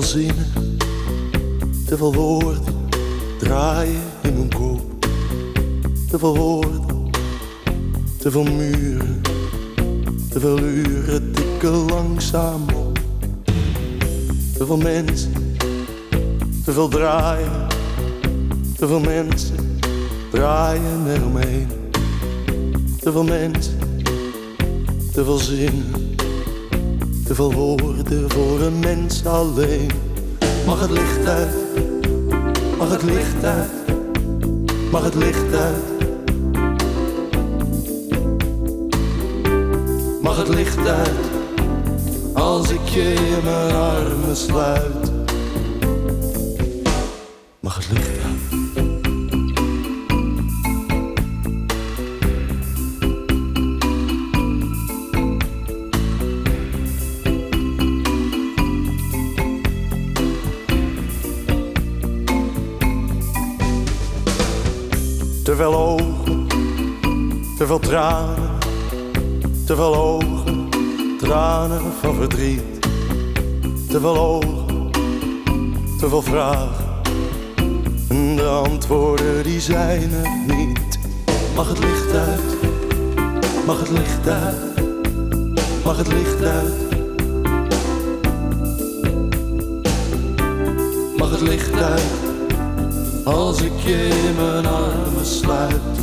Veel zinnen, te veel woorden draaien in mijn kop. Te veel woorden, te veel muren, te veel uren tikken langzaam op. Te veel mensen, te veel draaien, te veel mensen draaien eromheen. Te veel mensen, te veel zinnen. Te veel woorden voor een mens alleen. Mag het licht uit? Mag het licht uit? Mag het licht uit? Mag het licht uit? Als ik je in mijn armen sluit. Te veel tranen, te veel ogen, tranen van verdriet. Te veel ogen, te veel vragen, en de antwoorden die zijn er niet. Mag het licht uit, mag het licht uit, mag het licht uit. Mag het licht uit als ik je in mijn armen sluit.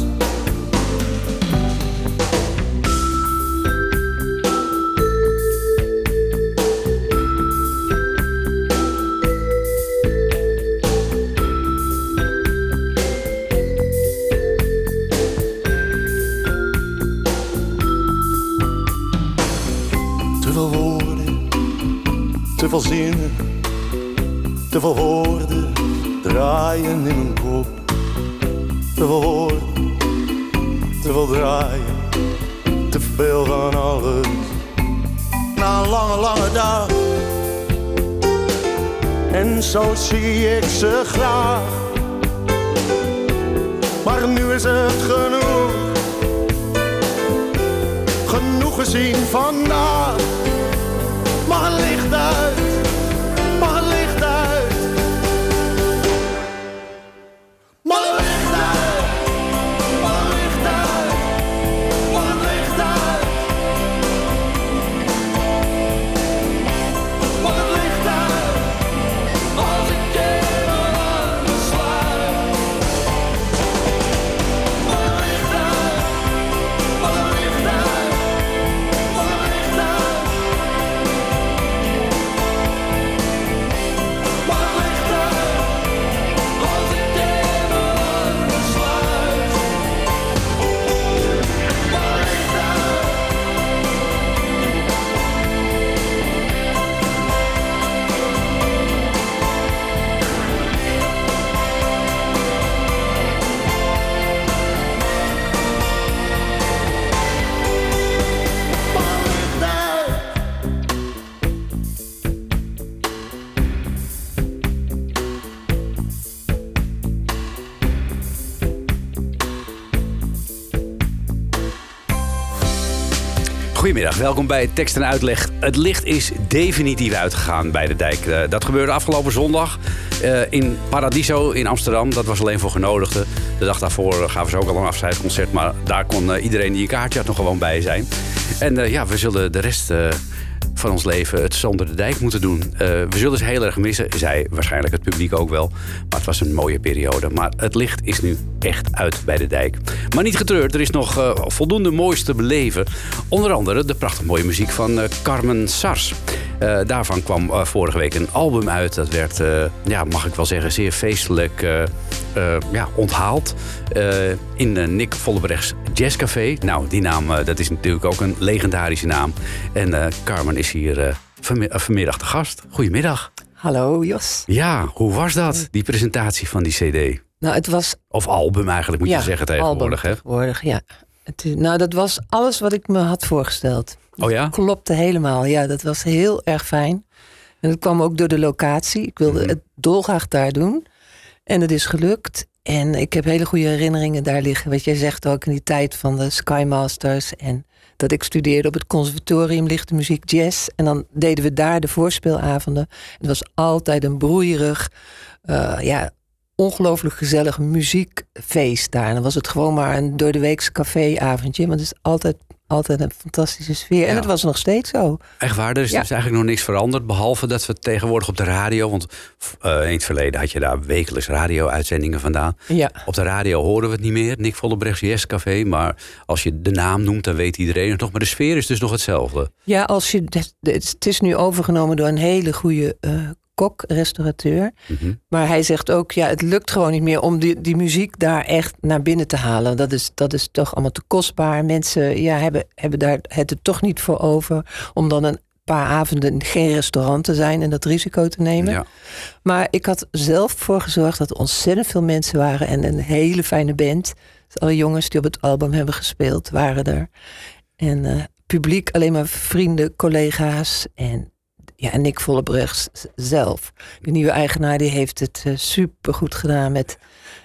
Zie ik ze graag. Maar nu is het genoeg. Genoeg gezien vandaag. Het licht uit, Welkom bij Tekst en Uitleg. Het licht is definitief uitgegaan bij de dijk. Eh, dat gebeurde afgelopen zondag eh, in Paradiso in Amsterdam. Dat was alleen voor genodigden. De dag daarvoor gaven ze ook al een afscheidsconcert. Maar daar kon eh, iedereen die een kaartje had nog gewoon bij zijn. En ja, we zullen de rest van ons leven het zonder de dijk moeten doen. We zullen ze heel erg missen. Zij waarschijnlijk het publiek ook wel. Het was een mooie periode. Maar het licht is nu echt uit bij de dijk. Maar niet getreurd, er is nog uh, voldoende moois te beleven. Onder andere de prachtig mooie muziek van uh, Carmen Sars. daarvan kwam vorige week een album uit. Dat werd, ja, mag ik wel zeggen, zeer feestelijk ja, onthaald. in Nick Vollebrechts Jazzcafé. Nou, die naam dat is natuurlijk ook een legendarische naam. En Carmen is hier vanmiddag de gast. Goedemiddag. Hallo Jos. Ja, hoe was dat, die presentatie van die CD? Nou, het was. Of album eigenlijk, moet je zeggen tegenwoordig. Album, tegenwoordig, ja. Het, nou, dat was alles wat ik me had voorgesteld. Oh ja? Dat klopte helemaal. Ja, dat was heel erg fijn. En dat kwam ook door de locatie. Ik wilde mhm. het dolgraag daar doen. En het is gelukt. En ik heb hele goede herinneringen daar liggen. Wat jij zegt ook in die tijd van de Skymasters. En dat ik studeerde op het conservatorium lichte muziek jazz. En dan deden we daar de voorspeelavonden. Het was altijd een broeierig, uh, ja, ongelooflijk gezellig muziekfeest daar. En dan was het gewoon maar een door de weekse caféavondje. Want het is altijd altijd een fantastische sfeer. En het was nog steeds zo. Echt waar, er is dus eigenlijk nog niks veranderd. Behalve dat we tegenwoordig op de radio... want uh, in het verleden had je daar wekelijks radio-uitzendingen vandaan. Ja. Op de radio horen we het niet meer. Nick Vollebrechts Yes Café. Maar als je de naam noemt, dan weet iedereen het nog. Maar de sfeer is dus nog hetzelfde. Ja, als je, het is nu overgenomen door een hele goede uh, kok, restaurateur. Mhm. Maar hij zegt ook, ja, het lukt gewoon niet meer om die, die muziek daar echt naar binnen te halen. Dat is, dat is toch allemaal te kostbaar. Mensen ja, hebben, hebben daar het er toch niet voor over om dan een paar avonden geen restaurant te zijn en dat risico te nemen. Ja. Maar ik had zelf voor gezorgd dat er ontzettend veel mensen waren en een hele fijne band. Alle jongens die op het album hebben gespeeld waren er. En uh, publiek, alleen maar vrienden, collega's. En ja, Nick Vollebrechts zelf. De nieuwe eigenaar die heeft het uh, super goed gedaan met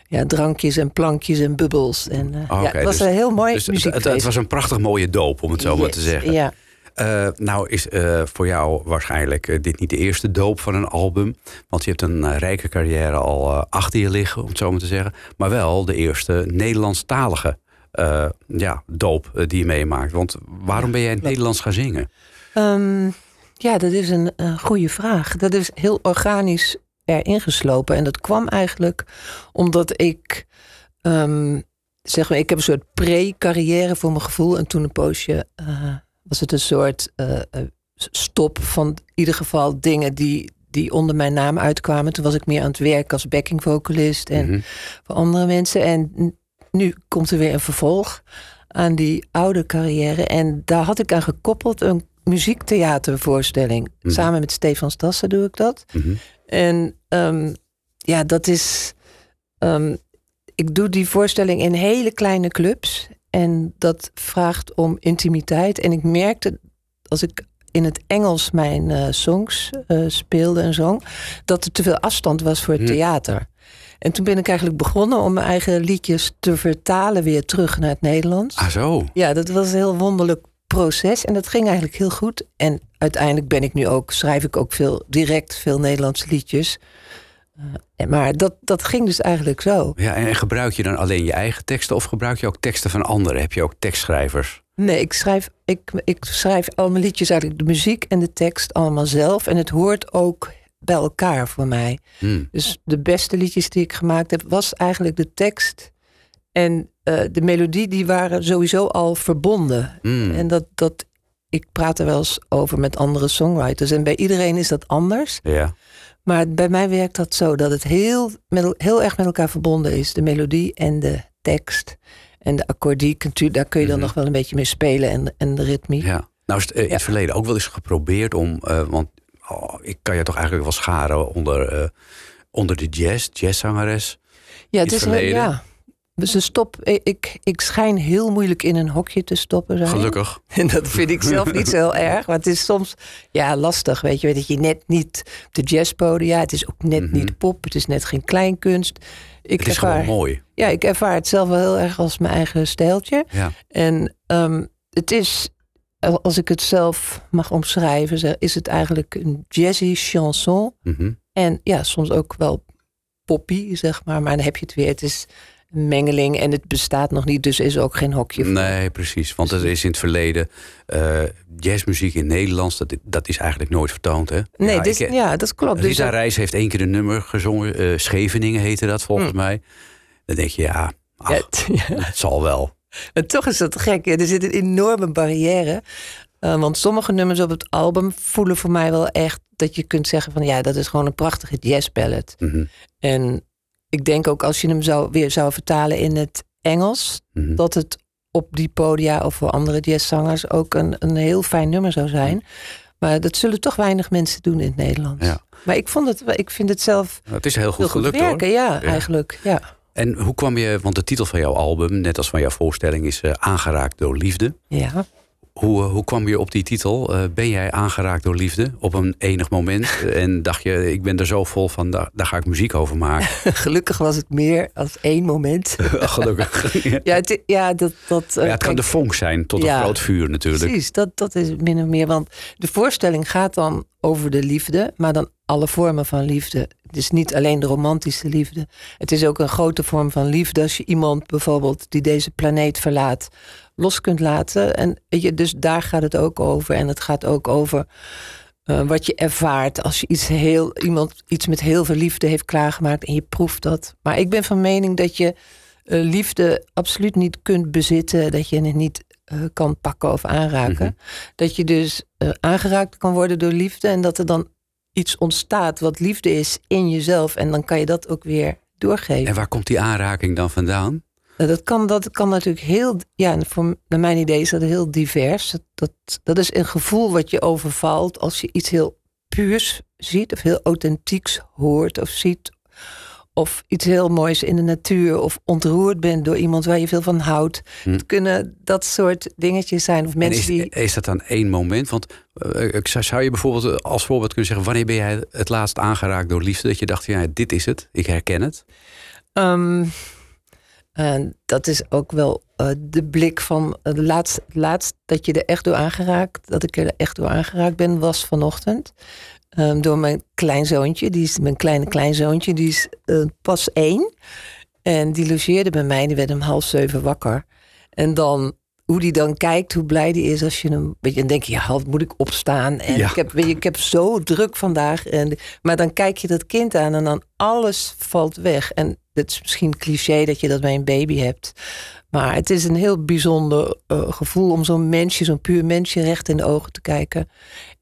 ja, drankjes en plankjes en bubbels. En, uh, ja, het was dus, een heel mooi dus muziek. Het, het, was een prachtig mooie doop, om het zo maar te zeggen. Ja. Uh, nou is uh, voor jou waarschijnlijk dit niet de eerste doop van een album. Want je hebt een rijke carrière al achter je liggen, om het zo maar te zeggen. Maar wel de eerste Nederlandstalige ja, doop die je meemaakt. Want waarom ben jij in het Nederlands gaan zingen? Um, ja, dat is een, een goede vraag. Dat is heel organisch erin geslopen. En dat kwam eigenlijk omdat ik. Um, zeg maar, ik heb een soort pre-carrière voor mijn gevoel. En toen een poosje uh, was het een soort uh, stop van in ieder geval dingen die, die onder mijn naam uitkwamen. Toen was ik meer aan het werk als backing vocalist en mm voor andere mensen. En nu komt er weer een vervolg aan die oude carrière. En daar had ik aan gekoppeld een muziektheatervoorstelling. Mhm. Samen met Stefan Stassen doe ik dat. Mhm. En um, ja, dat is. Um, ik doe die voorstelling in hele kleine clubs. En dat vraagt om intimiteit. En ik merkte als ik in het Engels mijn uh, songs uh, speelde en zong, dat er te veel afstand was voor het mhm. theater. En toen ben ik eigenlijk begonnen om mijn eigen liedjes te vertalen weer terug naar het Nederlands. Ah, zo. Ja, dat was een heel wonderlijk proces en dat ging eigenlijk heel goed. En uiteindelijk ben ik nu ook, schrijf ik ook veel direct veel Nederlandse liedjes. Uh, maar dat, dat ging dus eigenlijk zo. Ja, en gebruik je dan alleen je eigen teksten of gebruik je ook teksten van anderen? Heb je ook tekstschrijvers? Nee, ik schrijf, ik, ik schrijf al mijn liedjes eigenlijk de muziek en de tekst allemaal zelf. En het hoort ook bij elkaar voor mij. Hmm. Dus de beste liedjes die ik gemaakt heb, was eigenlijk de tekst en uh, de melodie, die waren sowieso al verbonden. Mm. En dat, dat, ik praat er wel eens over met andere songwriters. En bij iedereen is dat anders. Ja. Maar bij mij werkt dat zo dat het heel, met, heel erg met elkaar verbonden is. De melodie en de tekst. En de akkoordiek, daar kun je dan mhm. nog wel een beetje mee spelen. En, en de ritmiek. Ja. Nou is het in het verleden ook wel eens geprobeerd om... Uh, want oh, ik kan je toch eigenlijk wel scharen onder, onder de jazz, jazzzangeres. Ja, het is heel, ja. Ze stop, ik, ik schijn heel moeilijk in een hokje te stoppen. Zijn. Gelukkig. En dat vind ik zelf niet zo heel erg. Maar het is soms ja, lastig, weet je. Dat je net niet de jazzpodia, het is ook net mhm. niet pop. Het is net geen kleinkunst. Ik het is ervaar, gewoon mooi. Ja, ik ervaar het zelf wel heel erg als mijn eigen stijltje. Ja. En um, het is, als ik het zelf mag omschrijven, is het eigenlijk een jazzy chanson. Mhm. En ja, soms ook wel poppy, zeg maar. Maar dan heb je het weer. Het is mengeling. En het bestaat nog niet, dus is ook geen hokje voor. Nee, precies. Want er is in het verleden uh, jazzmuziek in Nederlands, dat, dat is eigenlijk nooit vertoond. Hè? Nee, ja, dus, ja dat klopt. Rita dus Reis heeft één keer een nummer gezongen. Uh, Scheveningen heette dat volgens Hm. mij. Dan denk je, ja, ach, ja. het zal wel. En toch is dat gek. Er zit een enorme barrière. Uh, want sommige nummers op het album voelen voor mij wel echt dat je kunt zeggen van ja, dat is gewoon een prachtige jazzballad. Mhm, En ik denk ook als je hem zou, weer zou vertalen in het Engels, mhm. dat het op die podia of voor andere jazzzangers ook een, een heel fijn nummer zou zijn. Maar dat zullen toch weinig mensen doen in het Nederlands. Ja. Maar ik, vond het, ik vind het zelf Het is heel goed heel goed gelukt werken, hoor. ja, Ja. eigenlijk. Ja. En hoe kwam je, want de titel van jouw album, net als van jouw voorstelling, is eh, Aangeraakt door Liefde. ja. Hoe, eh, hoe kwam je op die titel? Eh, ben jij aangeraakt door liefde op een enig moment? en dacht je, ik ben er zo vol van, daar, daar ga ik muziek over maken. Gelukkig was het meer als één moment. Gelukkig. ja, Ja, het, ja dat... dat eh, het kan de vonk zijn tot Ja, een groot vuur natuurlijk. Precies, dat, dat is min of meer. Want de voorstelling gaat dan over de liefde, maar dan alle vormen van liefde. Het is niet alleen de romantische liefde. Het is ook een grote vorm van liefde als je iemand bijvoorbeeld die deze planeet verlaat, los kunt laten. En je, dus daar gaat het ook over. En het gaat ook over eh, wat je ervaart als je iets heel, iemand iets met heel veel liefde heeft klaargemaakt en je proeft dat. Maar ik ben van mening dat je eh, liefde absoluut niet kunt bezitten, dat je het niet eh, kan pakken of aanraken. Mhm. Dat je dus aangeraakt kan worden door liefde en dat er dan iets ontstaat wat liefde is in jezelf en dan kan je dat ook weer doorgeven. En waar komt die aanraking dan vandaan? Nou, Dat kan, dat kan natuurlijk heel, ja, voor, naar mijn idee is dat heel divers. Dat, dat, dat is een gevoel wat je overvalt als je iets heel puurs ziet, of heel authentieks hoort of ziet. Of iets heel moois in de natuur, of ontroerd bent door iemand waar je veel van houdt. Hm. Het kunnen dat soort dingetjes zijn. Of En mensen is, die. is dat dan één moment? Want eh, ik zou, zou je bijvoorbeeld eh, als voorbeeld kunnen zeggen... wanneer ben jij het laatst aangeraakt door liefde? Dat je dacht, ja, dit is het, ik herken het. En dat is ook wel eh, de blik van het laatst, laatst dat je er echt door aangeraakt, dat ik er echt door aangeraakt ben, was vanochtend. Ehm, door mijn kleinzoontje, die is mijn kleine kleinzoontje, die is eh, pas één. En die logeerde bij mij, die werd om half zeven wakker. En dan, hoe die dan kijkt, hoe blij die is als je hem. Weet je, dan denk je, ja, wat moet ik opstaan? En Ja. ik, heb, je, ik heb zo druk vandaag. En, maar dan kijk je dat kind aan en dan alles valt weg. En het is misschien cliché dat je dat bij een baby hebt. Maar het is een heel bijzonder eh, gevoel om zo'n mensje, zo'n puur mensje, recht in de ogen te kijken.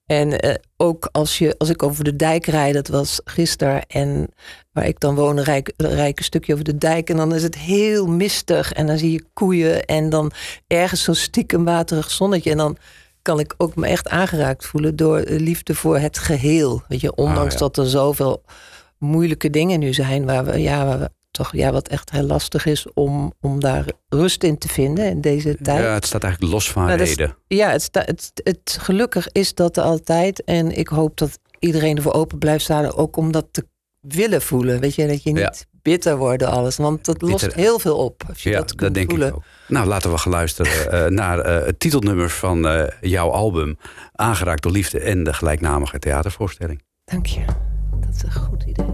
En eh, ook als, je, als ik over de dijk rijd, dat was gisteren. En waar ik dan woon, rijk, een rijk een stukje over de dijk. En dan is het heel mistig. En dan zie je koeien. En dan ergens zo'n stiekem waterig zonnetje. En dan kan ik ook me echt aangeraakt voelen door liefde voor het geheel. Weet je, ondanks Ah, ja. dat er zoveel moeilijke dingen nu zijn. Waar we, ja, waar we toch, ja, wat echt heel lastig is om, om daar rust in te vinden in deze tijd. Ja, het staat eigenlijk los van Nou, dat is- reden. Ja, het, sta- het, het, gelukkig is dat er altijd. En ik hoop dat iedereen ervoor open blijft staan. Ook om dat te willen voelen. Weet je, dat je niet Ja. bitter wordt alles. Want dat lost Bitter. heel veel op. Als je Ja, dat dat, kunt denk voelen. ik ook. Nou, laten we gaan luisteren eh, naar eh, het titelnummer van eh, jouw album... Aangeraakt door liefde en de gelijknamige theatervoorstelling. Dank je. Dat is een goed idee.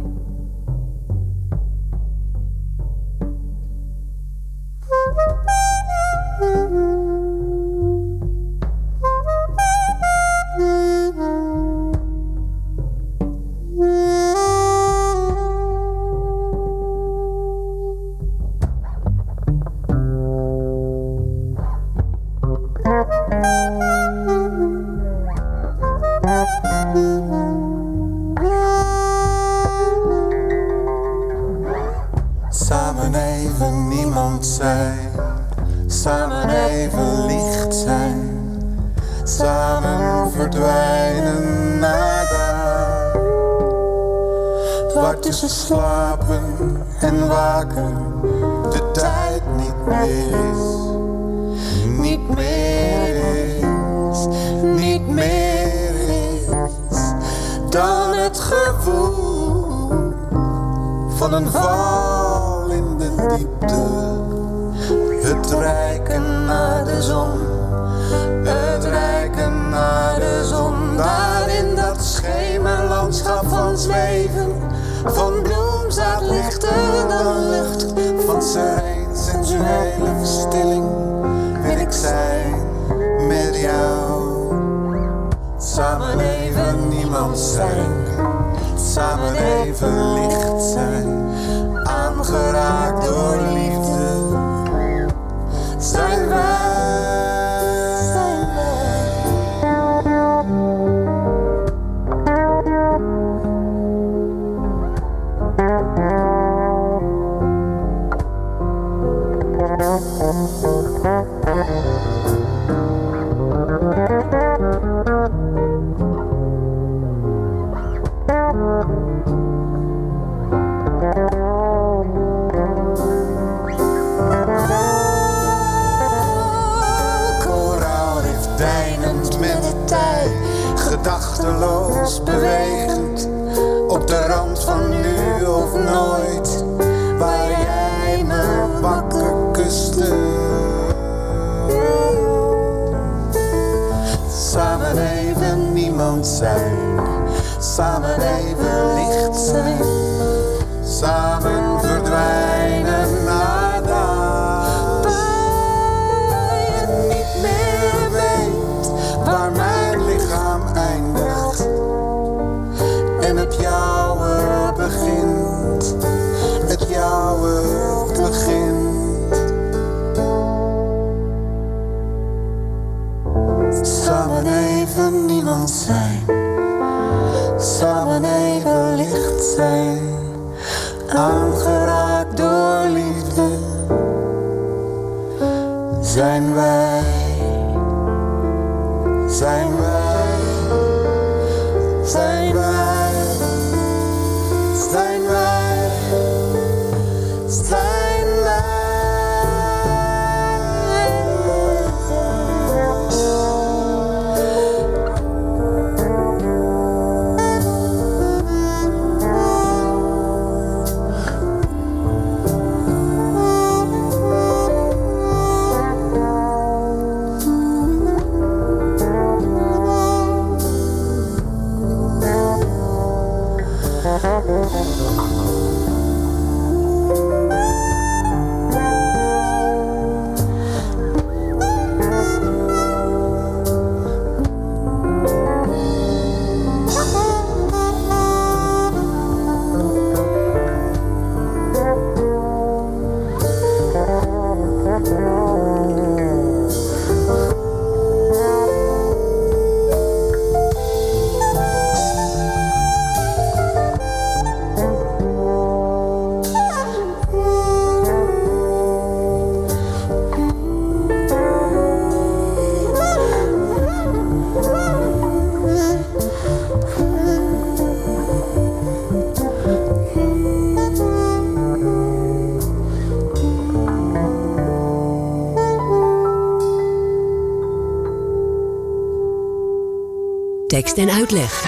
Tekst en uitleg.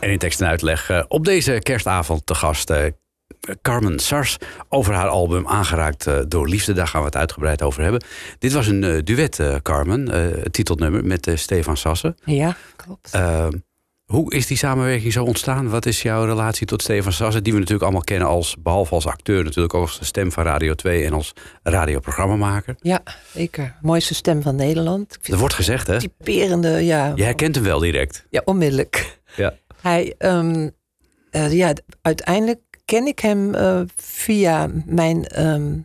En in tekst en uitleg eh, op deze kerstavond te gast eh, Carmen Sars over haar album Aangeraakt eh, door Liefde. Daar gaan we het uitgebreid over hebben. Dit was een duet, Carmen, eh, het titelnummer met eh, Stefan Sassen. Ja, klopt. Hoe is die samenwerking zo ontstaan? Wat is jouw relatie tot Stefan Sassen, die we natuurlijk allemaal kennen als, behalve als acteur, natuurlijk ook als de stem van Radio 2 en als radioprogrammamaker? Ja, zeker. Mooiste stem van Nederland. Er wordt gezegd, hè? typerende, ja. Je herkent hem wel direct. Ja, onmiddellijk. Ja. Hij, ehm, eh, ja, uiteindelijk ken ik hem eh, via mijn ehm,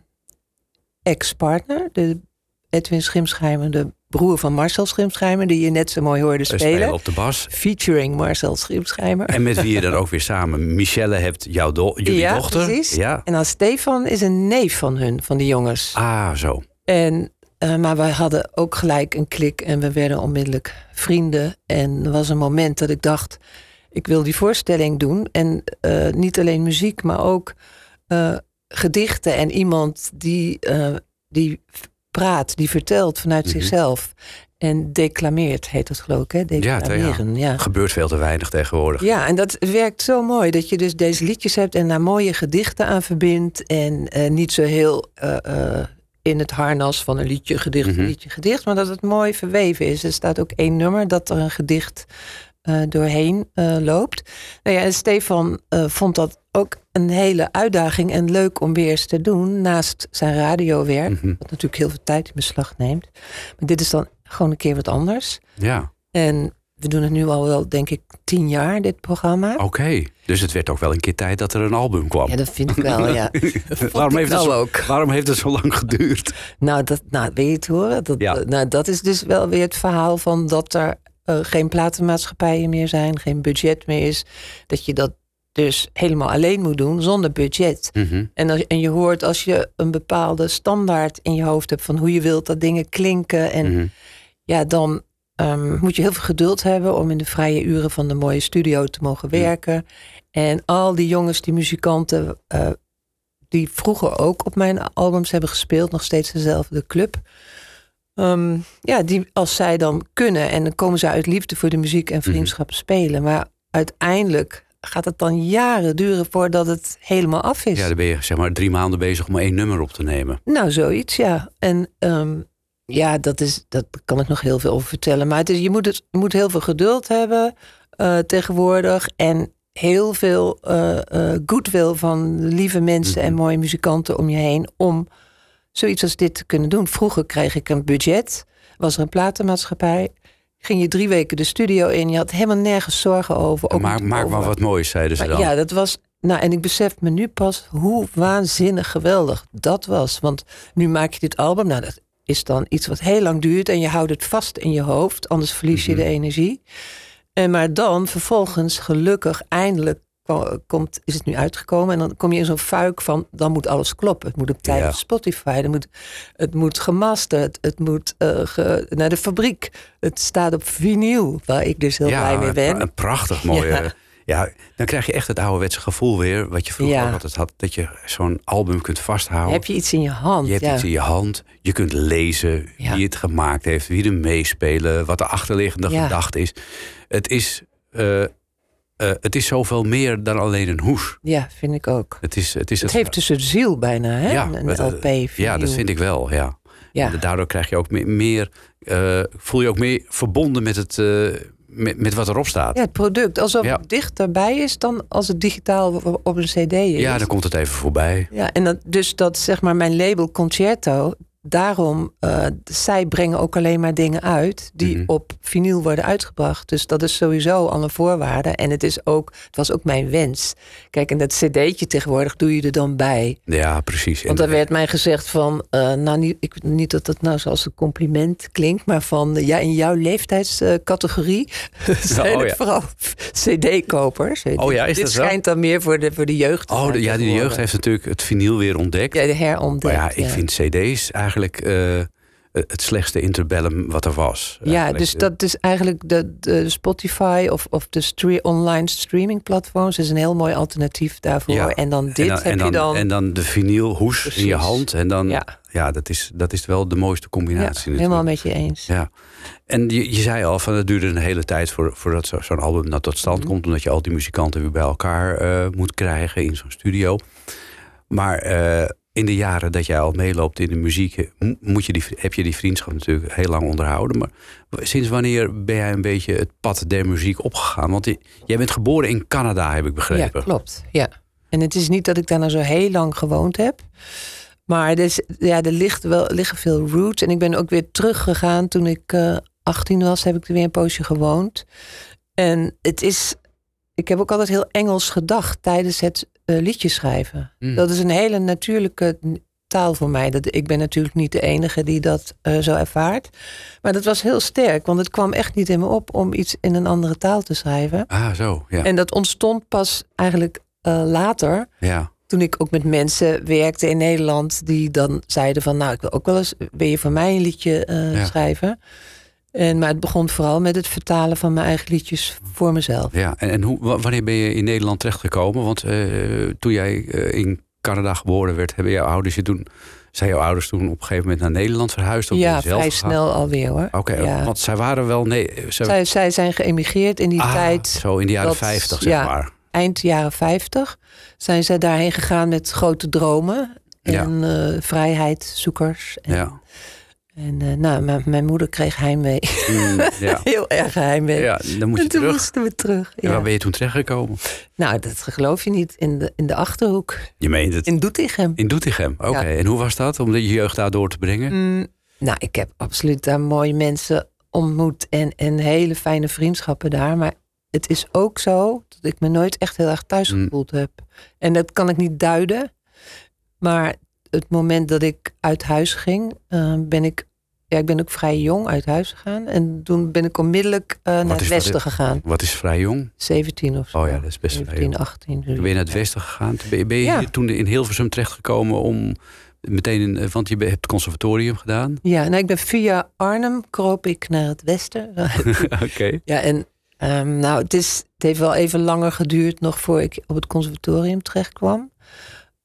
ex-partner, de Edwin Schimschijmer, de broer van Marcel Schimschijmer, die je net zo mooi hoorde Eh, spelen. Spelen op de bas. Featuring Marcel Schimschijmer. En met wie je dan ook weer samen Michelle hebt, jouw do jullie ja, dochter. precies. Ja. En dan Stefan is een neef van hun, van de jongens. Ah, zo. En, eh, maar wij hadden ook gelijk een klik en we werden onmiddellijk vrienden. En er was een moment dat ik dacht, ik wil die voorstelling doen. En eh, niet alleen muziek, maar ook gedichten en iemand die, die praat, die vertelt vanuit Mhm. zichzelf. En declameert, heet dat geloof ik, hè? Ja, te- ja. Declameren, ja. Gebeurt veel te weinig tegenwoordig. Ja, en dat werkt zo mooi. Dat je dus deze liedjes hebt en daar mooie gedichten aan verbindt. En eh, niet zo heel eh, eh, in het harnas van een liedje, gedicht, Mhm. liedje, gedicht. Maar dat het mooi verweven is. Er staat ook één nummer dat er een gedicht eh, doorheen loopt. Nou ja, en Stefan vond dat ook een hele uitdaging en leuk om weer eens te doen. Naast zijn radiowerk, Mhm. wat natuurlijk heel veel tijd in beslag neemt. Maar dit is dan gewoon een keer wat anders. Ja, En we doen het nu al wel, denk ik, tien jaar, dit programma. oké. Dus het werd ook wel een keer tijd dat er een album kwam. Ja, dat vind ik wel, ja. waarom, heeft het zo, ook. waarom heeft het zo lang geduurd? Nou, dat, nou, wil je het horen? Dat, Ja. eh, nou, dat is dus wel weer het verhaal van dat er eh, geen platenmaatschappijen meer zijn, geen budget meer is. Dat je dat dus helemaal alleen moet doen zonder budget. Mhm. En, als, en je hoort als je een bepaalde standaard in je hoofd hebt van hoe je wilt dat dingen klinken. En Mhm. ja, dan ehm, moet je heel veel geduld hebben om in de vrije uren van de mooie studio te mogen werken. En al die jongens, die muzikanten, eh, die vroeger ook op mijn albums hebben gespeeld, nog steeds dezelfde club. Ehm, ja, die als zij dan kunnen en dan komen ze uit liefde voor de muziek en vriendschap spelen. Maar uiteindelijk gaat het dan jaren duren voordat het helemaal af is. Ja, dan ben je zeg maar drie maanden bezig om één nummer op te nemen. Nou, zoiets, ja. En ehm, ja, dat is, dat kan ik nog heel veel over vertellen. Maar het is, je, moet het, moet heel veel geduld hebben eh, tegenwoordig. En heel veel eh eh goodwill van lieve mensen en mooie muzikanten om je heen. Om zoiets als dit te kunnen doen. Vroeger kreeg ik een budget. Was er een platenmaatschappij. Ging je drie weken de studio in. Je had helemaal nergens zorgen over. Ook maak niet maak maar over- wat moois, zeiden ze maar dan. Ja, dat was. Nou, en ik besef me nu pas hoe waanzinnig geweldig dat was. Want nu maak je dit album. Nou, dat is dan iets wat heel lang duurt. En je houdt het vast in je hoofd. Anders verlies je Mhm. de energie. En maar dan vervolgens, gelukkig, eindelijk komt, is het nu uitgekomen. En dan kom je in zo'n fuik van, dan moet alles kloppen. Het moet op tijd Ja. op Spotify. Het moet, het moet gemasterd. Het moet eh, ge- naar de fabriek. Het staat op vinyl, waar ik dus heel blij mee ben. Een prachtig mooie. Ja. Ja. dan krijg je echt het ouderwetse gevoel weer. Wat je vroeger ook altijd had. Dat je zo'n album kunt vasthouden. Heb je iets in je hand? Je hebt iets in je hand. Je kunt lezen wie het gemaakt heeft, wie er meespelen, wat de achterliggende gedachte is. Het is, eh, eh, het is zoveel meer dan alleen een hoes. Ja, vind ik ook. Het, is, het, is Het heeft dus een ziel bijna, hè? Ja, een het, eh, LP. Ja, dat vind ik wel. Ja. Ja. En Daardoor krijg je ook meer, meer eh, voel je ook meer verbonden met, het, met, met wat erop staat. ja, het product. Alsof Ja. het dichterbij is dan als het digitaal op- op een cd is. Ja, dan komt het even voorbij. Ja, en dat, dus dat zeg maar mijn label Concerto, daarom, eh, zij brengen ook alleen maar dingen uit die Mhm. op vinyl worden uitgebracht. Dus dat is sowieso al een voorwaarde. En het is ook, het was ook mijn wens. Kijk, en dat cd'tje tegenwoordig doe je er dan bij. Ja, precies. Want er werd mij gezegd van, eh, nou niet, ik, niet dat dat nou zoals een compliment klinkt, maar van eh, ja, in jouw leeftijdscategorie zijn Oh, het ja. vooral CD-kopers. Oh ja, is Dit dat zo? schijnt dan meer voor de, voor de jeugd. Oh, de, ja, die tegenwoordig. jeugd heeft natuurlijk het vinyl weer ontdekt. Ja, de herontdekt. maar ja, ik ja. vind cd's eigenlijk eh, het slechtste interbellum wat er was. Ja, Eigenlijk. dus dat is eigenlijk de, de Spotify of, of de stre- online streaming platforms is een heel mooi alternatief daarvoor. Ja. En dan dit en dan, heb en dan, je dan. En dan de vinylhoes in je hand. En dan, ja, ja, dat, is, dat is wel de mooiste ja, combinatie. helemaal natuurlijk. met je eens. Ja. En je, je zei al, van het duurde een hele tijd voor, voordat zo- zo'n album nou tot stand Mhm. komt. Omdat je al die muzikanten weer bij elkaar eh, moet krijgen in zo'n studio. Maar eh, in de jaren dat jij al meeloopt in de muziek, eh, mo- moet je die, heb je die vriendschap natuurlijk heel lang onderhouden. Maar sinds wanneer ben jij een beetje het pad der muziek opgegaan? Want jij bent geboren in Canada, heb ik Ja, begrepen. klopt. Ja. En het is niet dat ik daar nou zo heel lang gewoond heb. Maar er, ja, er ligt wel, liggen veel roots. En ik ben ook weer teruggegaan toen ik eh 18 was, heb ik er weer een poosje gewoond. En het is. Ik heb ook altijd heel Engels gedacht tijdens het eh, liedje schrijven. Mm. Dat is een hele natuurlijke taal voor mij. Dat, ik ben natuurlijk niet de enige die dat eh, zo ervaart. Maar dat was heel sterk, want het kwam echt niet in me op om iets in een andere taal te schrijven. Ah, zo. Ja. En dat ontstond pas eigenlijk eh, later. ja. Toen ik ook met mensen werkte in Nederland. Die dan zeiden van nou ik wil ook wel eens. Wil je voor mij een liedje Ja. schrijven? En, maar het begon vooral met het vertalen van mijn eigen liedjes voor mezelf. Ja, en, en hoe, wa- wanneer ben je in Nederland terechtgekomen? Want eh, toen jij eh, in Canada geboren werd, hebben jouw ouders je toen, zijn jouw ouders toen op een gegeven moment naar Nederland verhuisd? Of Ja, vrij gegaan? snel alweer hoor. Oké, Ja. want zij waren wel, nee, Zij, zij zijn geëmigreerd in die Ah, tijd. zo in de jaren dat- 50 zeg ja. maar. Eind jaren 50 zijn zij daarheen gegaan met grote dromen. Ja. En eh, vrijheidszoekers. En, Ja. En uh, nou, mijn, mijn moeder kreeg heimwee. Mm, ja. Heel erg heimwee. ja, dan moet je en toen terug. moesten we terug. En Ja. waar ben je toen terechtgekomen? Nou, dat geloof je niet. In de, in de Achterhoek. Je meent het. In Doetinchem. In Doetinchem, oké. Ja. En hoe was dat om je jeugd daar door te brengen? Mm, nou, ik heb absoluut daar mooie mensen ontmoet. En, en hele fijne vriendschappen daar. Maar het is ook zo dat ik me nooit echt heel erg thuis Mm. gevoeld heb. En dat kan ik niet duiden. Maar het moment dat ik uit huis ging, eh, ben ik... Ja, ik ben ook vrij jong uit huis gegaan. En toen ben ik onmiddellijk eh, naar het westen gegaan. Wat is vrij jong? 17 of zo. Oh ja, dat is best vrij 17, jong. 18. Toen ben je naar het westen gegaan. Toen Ben je, ben je Ja. toen in Hilversum terechtgekomen om meteen... In, eh, want je hebt het conservatorium gedaan. Ja, nou, ik ben via Arnhem kroop ik naar het westen. oké. Ja, en ehm, nou, het, is, het heeft wel even langer geduurd nog voor ik op het conservatorium terecht kwam.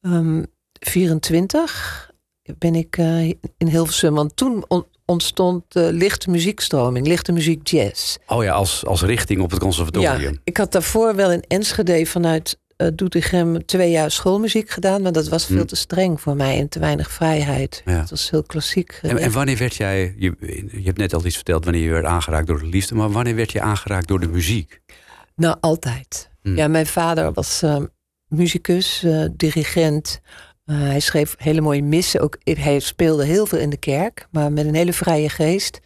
Ehm 24 ben ik eh, in Hilversum, want toen on- ontstond de lichte muziekstroming, lichte muziek jazz. Oh ja, als, als richting op het conservatorium. Ja, ik had daarvoor wel in Enschede vanuit uh, Doetinchem twee jaar schoolmuziek gedaan, maar dat was veel Hm. te streng voor mij en te weinig vrijheid. Ja. Het was heel klassiek. En, en wanneer werd jij... Je, je hebt net al iets verteld wanneer je werd aangeraakt door de liefde. Maar wanneer werd je aangeraakt door de muziek? Nou, altijd. Hm. Ja, mijn vader was eh, muzikus, eh, dirigent. Eh, hij schreef hele mooie missen. Ook, hij speelde heel veel in de kerk, maar met een hele vrije geest.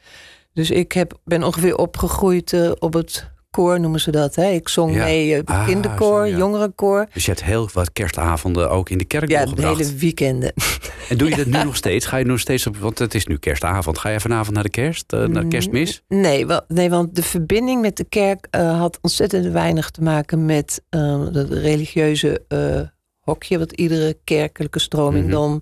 Dus ik heb, ben ongeveer opgegroeid eh, op het koor, noemen ze dat. Hè? Ik zong Ja. mee eh, op het Ah, kinderkoor, ja. jongerenkoor. Dus je hebt heel wat kerstavonden ook in de kerk Ja, de hele weekenden. En doe je dat nu nog steeds? Ga je nog steeds op... Want het is nu kerstavond. Ga je vanavond naar de kerst? eh, naar de kerstmis? Nee, wel, nee, want de verbinding met de kerk eh, had ontzettend weinig te maken met eh het religieuze eh, hokje, wat iedere kerkelijke stroming Mhm. dan.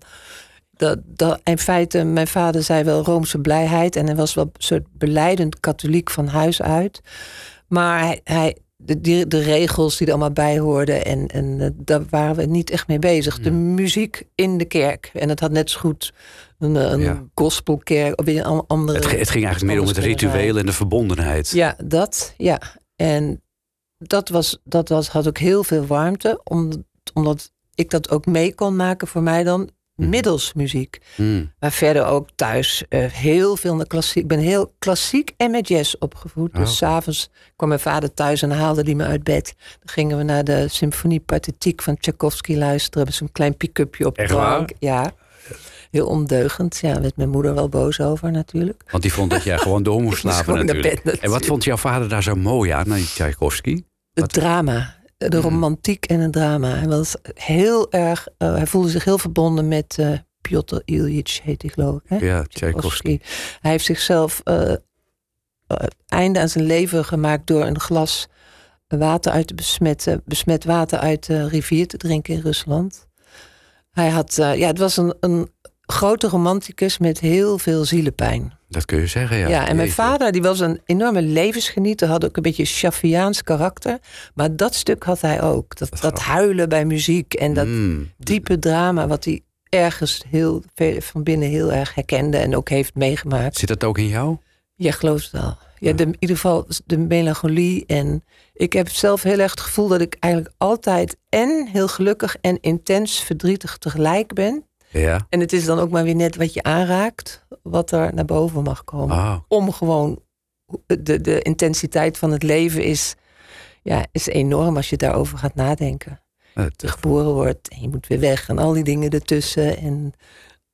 Dat, dat, in feite, mijn vader zei wel Roomse blijheid en hij was wel een soort beleidend katholiek van huis uit. Maar hij, hij, de, die- de regels die er allemaal bij hoorden, en, en eh, daar waren we niet echt mee bezig. De muziek in de kerk. En het had net zo goed een, een Ja. gospelkerk of een andere. Het, het ging eigenlijk meer om het ritueel en de verbondenheid. ja, dat, ja. En dat, was, dat was, had ook heel veel warmte, om- omdat ik dat ook mee kon maken voor mij dan, Mhm. middels muziek. Hmm. Maar verder ook thuis eh, heel veel naar klassiek. Ik ben heel klassiek en met jazz opgevoed. Oh, Dus oké. s'avonds kwam mijn vader thuis en haalde hij me uit bed. Dan gingen we naar de symfonie Pathetiek van Tchaikovsky luisteren. Met zo'n klein pick-upje op de. Ja, heel ondeugend. Ja, daar werd mijn moeder wel boos over natuurlijk. Want die vond dat jij gewoon door moest slapen natuurlijk. En wat vond jouw vader daar zo mooi aan, aan die Tchaikovsky? Het Wat? drama. De Mhm. romantiek en het drama. Hij was heel erg. eh, hij voelde zich heel verbonden met eh Piotr Ilyich, heet hij geloof ik. Hè? Ja, Tchaikovsky. Hij heeft zichzelf het einde aan zijn leven gemaakt door een glas water uit te besmetten, besmet water uit de rivier te drinken in Rusland. Hij had, ja, het was een, een grote romanticus met heel veel zielepijn. Dat kun je zeggen, ja. Ja, en mijn vader die was een enorme levensgenieter, had ook een beetje Shafiaans karakter. Maar dat stuk had hij ook. Dat, dat huilen bij muziek en dat Mm. diepe drama wat hij ergens heel van binnen heel erg herkende en ook heeft meegemaakt. Zit dat ook in jou? Ja, geloof het wel. Ja, de, in ieder geval de melancholie. En ik heb zelf heel erg het gevoel dat ik eigenlijk altijd en heel gelukkig en intens verdrietig tegelijk ben. Ja. En het is dan ook maar weer net wat je aanraakt, wat er naar boven mag komen. Oh. Om gewoon, de, de intensiteit van het leven is, ja, is enorm als je daarover gaat nadenken. Je geboren wordt en je moet weer weg en al die dingen ertussen. En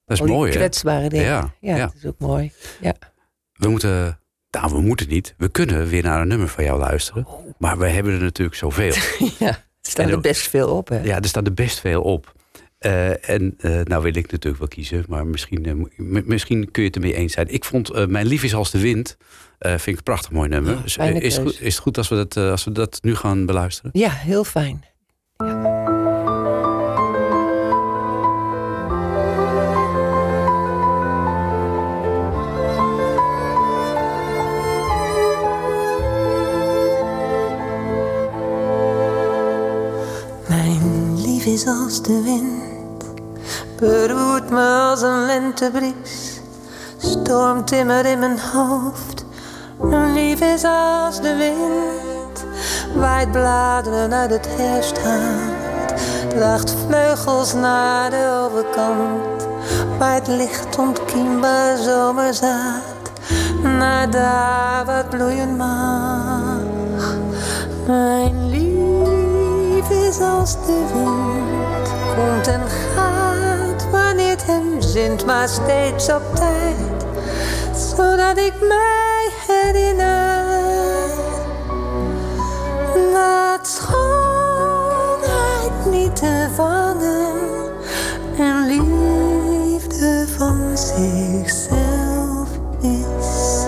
dat is die mooi, kwetsbare dingen. Ja, Ja, ja. dat is ook mooi. Ja. We moeten... Nou, we moeten niet. We kunnen weer naar een nummer van jou luisteren. Maar we hebben er natuurlijk zoveel. ja, er staan er best veel op. Hè? Ja, er staat er best veel op. Eh, en eh, nou wil ik natuurlijk wel kiezen, maar misschien, eh, misschien kun je het ermee eens zijn. Ik vond eh, Mijn Lief is als de wind, eh, vind ik een prachtig mooi nummer. Dus, is, goed, is het goed als we, dat, eh, als we dat nu gaan beluisteren? Ja, heel fijn. Mijn lief is als de wind, beroert me als een lentebries, stormt immer in mijn hoofd. Mijn lief is als de wind, waait bladeren uit het herfsthout, draagt vleugels naar de overkant, waar het licht ontkiemenbaar zomerzaad naar daar wat bloeien mag. Mijn lief is als de wind, komt en gaat het hem zint, maar steeds op tijd, zodat ik mij herinner dat schoonheid niet te vangen en liefde van zichzelf is.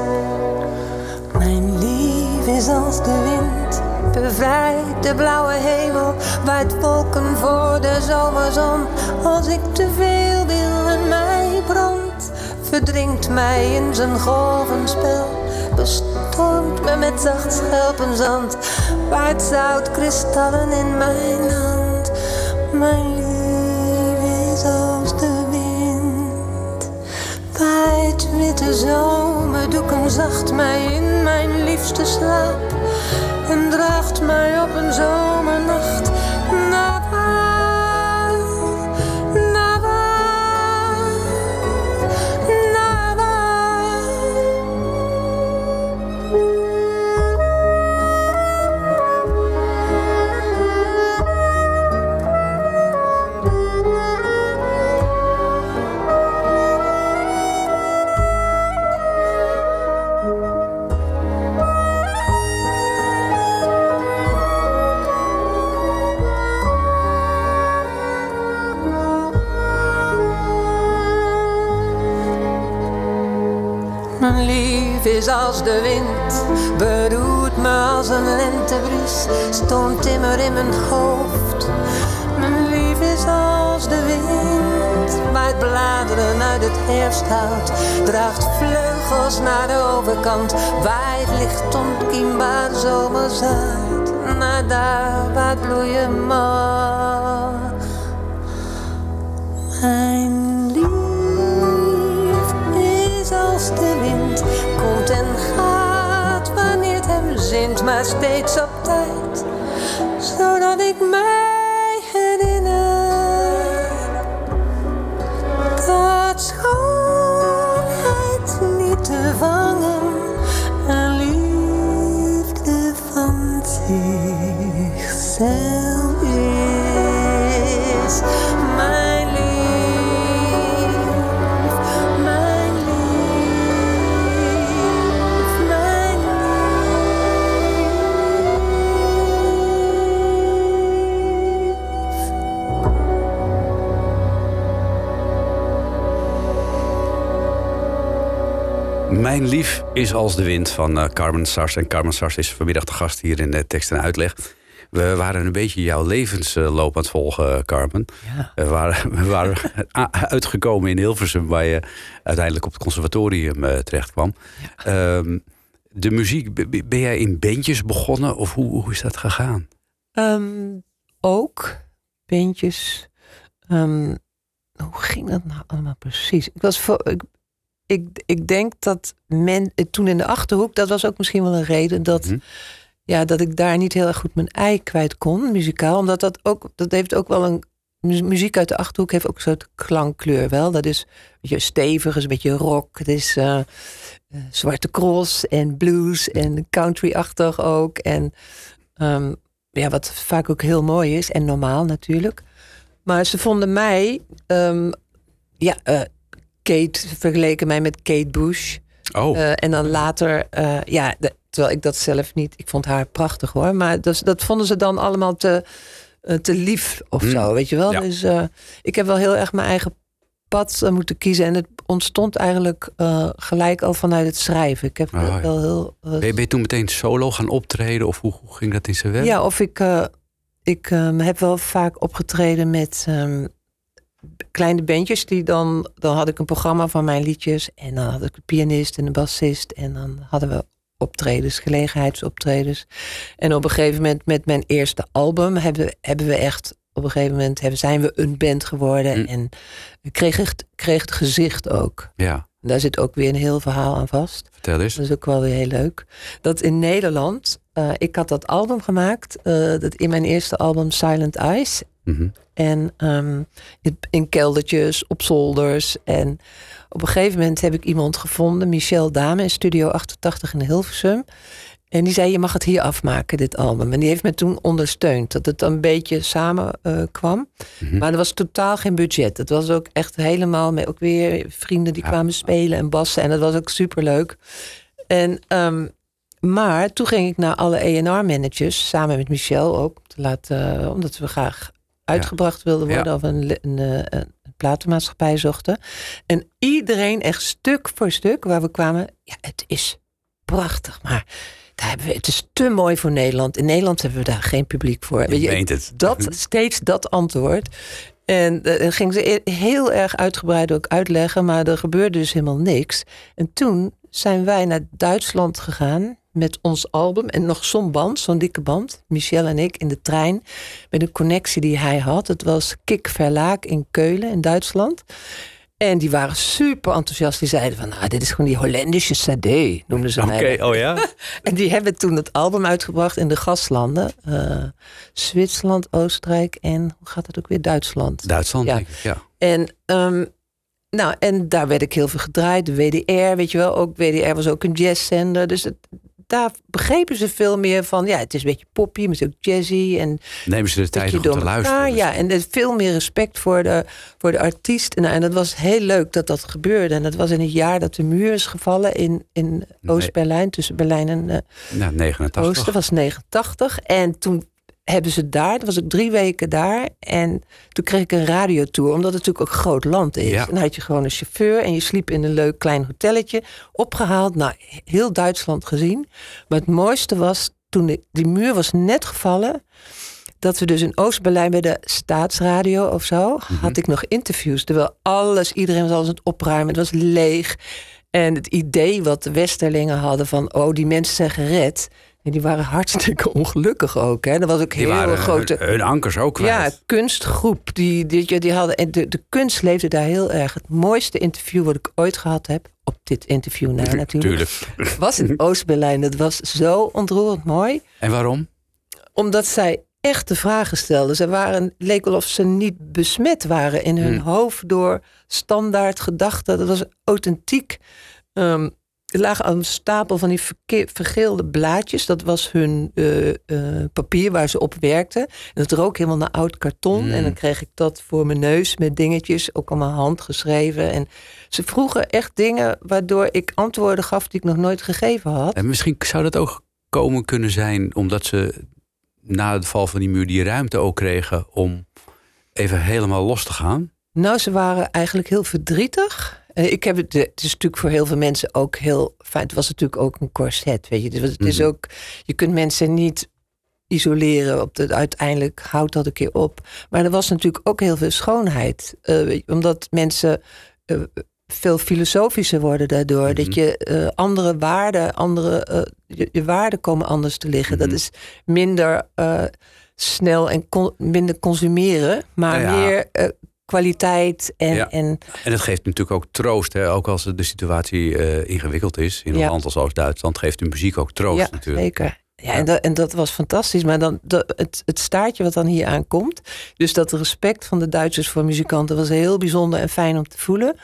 Mijn lief is als de wind, bevrijdt de blauwe hemel, waait wolken voor de zomerzon. Als ik te veel wil verdrinkt mij in zijn golvenspel. Bestormt me met zacht schelpenzand, waait zout kristallen in mijn hand. Mijn lief is als de wind. Waait witte zomerdoeken zacht mij in mijn liefste slaap. En draagt mij op een zomernacht is als de wind, bedoelt me als een lentebries, stormt immer in mijn hoofd. Mijn lief is als de wind, waait bladeren uit het herfsthout, draagt vleugels naar de overkant, waait licht onkiembaar zomerzaad, naar daar waar bloeien mag. Maar steeds op tijd, zodat ik mij Mijn lief is als de wind van eh, Carmen Sars. En Carmen Sars is vanmiddag de gast hier in de tekst en uitleg. We waren een beetje jouw levensloop aan het volgen, Carmen. Ja. We waren, we waren uitgekomen in Hilversum, waar je uiteindelijk op het conservatorium eh, terecht kwam. Ehm, de muziek, ben jij in bandjes begonnen of hoe, hoe is dat gegaan? Ehm, ook bandjes. Ehm, hoe ging dat nou allemaal precies? Ik was voor. Ik, ik, ik denk dat men toen in de achterhoek, dat was ook misschien wel een reden dat, Mhm. ja, dat ik daar niet heel erg goed mijn ei kwijt kon, muzikaal. Omdat dat ook, dat heeft ook wel een. mu- Muziek uit de achterhoek heeft ook een soort klankkleur wel. Dat is een beetje stevig, is een beetje rock. Het is eh, eh, zwarte cross en blues en country-achtig ook. En ehm, ja, wat vaak ook heel mooi is en normaal natuurlijk. Maar ze vonden mij, ehm, ja, eh, Kate vergeleken mij met Kate Bush. Oh, Eh, en dan later, eh, ja, de- terwijl ik dat zelf niet, ik vond haar prachtig hoor. Maar dat, dat vonden ze dan allemaal te, eh, te lief of Hmm. zo, weet je wel. Ja. Dus ik heb wel heel erg mijn eigen pad moeten kiezen. En het ontstond eigenlijk gelijk al vanuit het schrijven. Ik heb Ah, ja. wel heel. ben, je, ben je toen meteen solo gaan optreden of hoe, hoe ging dat in zijn werk? ja, of ik, ik ehm, heb wel vaak opgetreden met ehm, kleine bandjes. Die dan, dan had ik een programma van mijn liedjes. En dan had ik een pianist en een bassist. En dan hadden we optredens, gelegenheidsoptredens. En op een gegeven moment met mijn eerste album hebben, we- hebben we echt... Op een gegeven moment hebben, zijn we een band geworden. Mm. En kreeg het, kreeg het gezicht ook. Ja, daar zit ook weer een heel verhaal aan vast. vertel eens. Dat is ook wel weer heel leuk. Dat in Nederland, eh, ik had dat album gemaakt, eh, dat in mijn eerste album Silent Eyes. Mhm. En ehm, in, keldertjes, op zolders. En op een gegeven moment heb ik iemand gevonden, Michel Dame in Studio 88 in Hilversum. En die zei, je mag het hier afmaken, dit album. En die heeft me toen ondersteund, dat het een beetje samen eh, kwam. Mhm. Maar er was totaal geen budget. Het was ook echt helemaal met ook weer vrienden die Ja. kwamen spelen en bassen. En dat was ook superleuk. En, ehm, maar toen ging ik naar alle ENR-managers, samen met Michel ook, te laten, eh, omdat we graag uitgebracht wilden Ja. worden of een, li- een, eh, een platenmaatschappij zochten. En iedereen echt stuk voor stuk waar we kwamen, ja, het is prachtig, maar daar hebben we, het is te mooi voor Nederland. In Nederland hebben we daar geen publiek voor. Je je, het. dat, steeds dat antwoord. En eh, dan ging ze e- heel erg uitgebreid ook uitleggen, maar er gebeurde dus helemaal niks. En toen zijn wij naar Duitsland gegaan met ons album en nog zo'n band, zo'n dikke band. Michel en ik in de trein met een connectie die hij had. Het was Kik Verlaak in Keulen in Duitsland. En die waren super enthousiast. Die zeiden van, nou, dit is gewoon die Hollandische CD, noemden ze Oké, mij. oh ja? En die hebben toen het album uitgebracht in de gastlanden. eh, Zwitserland, Oostenrijk en hoe gaat het ook weer? Duitsland. Duitsland, Ja. denk ik, ja. En, ehm, nou, en daar werd ik heel veel gedraaid. De WDR, weet je wel. Ook WDR was ook een jazzzender. Dus het, daar begrepen ze veel meer van. Ja, het is een beetje poppy, maar het is ook jazzy. En Nemen ze de tijd om te luisteren. dus- Ja, en er is veel meer respect voor de, voor de artiest. Nou, en dat was heel leuk dat dat gebeurde. En dat was in het jaar dat de muur is gevallen in, in Oost-Berlijn. Tussen Berlijn en eh, Nou, 89. Oosten was 89. En toen hebben ze daar, dat was ik drie weken daar. En toen kreeg ik een radiotour, omdat het natuurlijk ook groot land is. Ja. En dan had je gewoon een chauffeur en je sliep in een leuk klein hotelletje. Opgehaald, nou, heel Duitsland gezien. Maar het mooiste was, toen de, die muur was net gevallen... dat we dus in Oost-Berlijn bij de staatsradio of zo... had ik nog interviews. Terwijl alles, iedereen was alles aan het opruimen. Het was leeg. En het idee wat de Westerlingen hadden van... oh, die mensen zijn gered... En die waren hartstikke ongelukkig ook. Hè. Er was ook Die heel waren grote... hun, hun ankers ook kwijt. Ja, kunstgroep. Die, die, die hadden, en de, de kunst leefde daar heel erg. Het mooiste interview wat ik ooit gehad heb, op dit interview na natuurlijk, Tuurlijk. was in Oost-Berlijn. Dat was zo ontroerend mooi. En waarom? Omdat zij echte vragen stelden. Ze waren, leek wel of ze niet besmet waren in hun Hmm. hoofd door standaard gedachten. Dat was authentiek. Ehm, er lagen een stapel van die vergeelde blaadjes. Dat was hun eh, eh, papier waar ze op werkten. En dat rook helemaal naar oud karton. Mm. En dan kreeg ik dat voor mijn neus met dingetjes. Ook allemaal handgeschreven. En ze vroegen echt dingen waardoor ik antwoorden gaf die ik nog nooit gegeven had. En misschien zou dat ook komen kunnen zijn omdat ze na het val van die muur die ruimte ook kregen om even helemaal los te gaan. Nou, ze waren eigenlijk heel verdrietig. Eh, Ik heb het, het is natuurlijk voor heel veel mensen ook heel fijn. Het was natuurlijk ook een corset, weet je. Het, was- het is Mhm. ook, je kunt mensen niet isoleren. Op de, uiteindelijk houdt dat een keer op. Maar er was natuurlijk ook heel veel schoonheid. Eh, je, omdat mensen eh, veel filosofischer worden daardoor. Mhm. Dat je eh, andere waarden, andere, eh, je, je waarden komen anders te liggen. Mhm. Dat is minder eh, snel en con- minder consumeren, maar Nou ja. meer eh, kwaliteit en, Ja. en En het geeft natuurlijk ook troost, hè? ook als de situatie eh, ingewikkeld is in een Ja. land als Oost-Duitsland, geeft de muziek ook troost ja, natuurlijk. zeker. Ja, En, dat, en dat was fantastisch. Maar dan dat, het, het staartje wat dan hier aankomt. Dus dat respect van de Duitsers voor muzikanten was heel bijzonder en fijn om te voelen.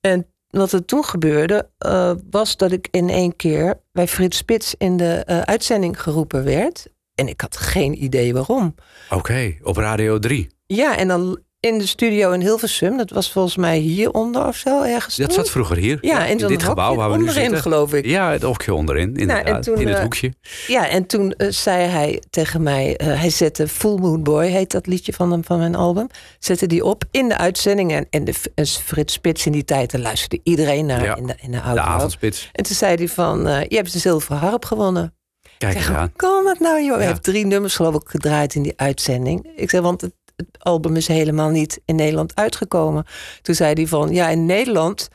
En wat er toen gebeurde, eh, was dat ik in één keer bij Frits Spits in de eh, uitzending geroepen werd. En ik had geen idee waarom. Oké, op Radio 3. Ja, en dan in de studio in Hilversum. Dat was volgens mij hieronder of zo ergens. Dat toen. zat vroeger hier. ja, in, dit gebouw waar we nu onderin, zitten. geloof ik. Ja, het hokje onderin, inderdaad. toen, in het eh, hoekje. Ja, en toen eh, zei hij tegen mij, eh, hij zette Full Moon Boy, heet dat liedje van, hem, van mijn album, zette die op in de uitzending. En, en, de, en Frits Spits in die tijd, daar luisterde iedereen naar Ja. in de, in de De avondspits. En toen zei hij van, je hebt de zilveren harp gewonnen. Kijk zeg, hoe kan dat nou joh? Hij Ja. heeft drie nummers geloof ik gedraaid in die uitzending. Ik zei, want het, het album is helemaal niet in Nederland uitgekomen. Toen zei hij van, ja in Nederland,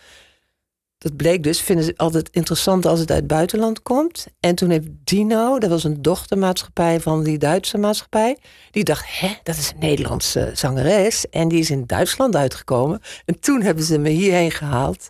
dat bleek dus, vinden ze altijd interessant als het uit het buitenland komt. En toen heeft Dino, dat was een dochtermaatschappij van die Duitse maatschappij, die dacht, hè, dat is een Nederlandse zangeres. En die is in Duitsland uitgekomen. En toen hebben ze me hierheen gehaald.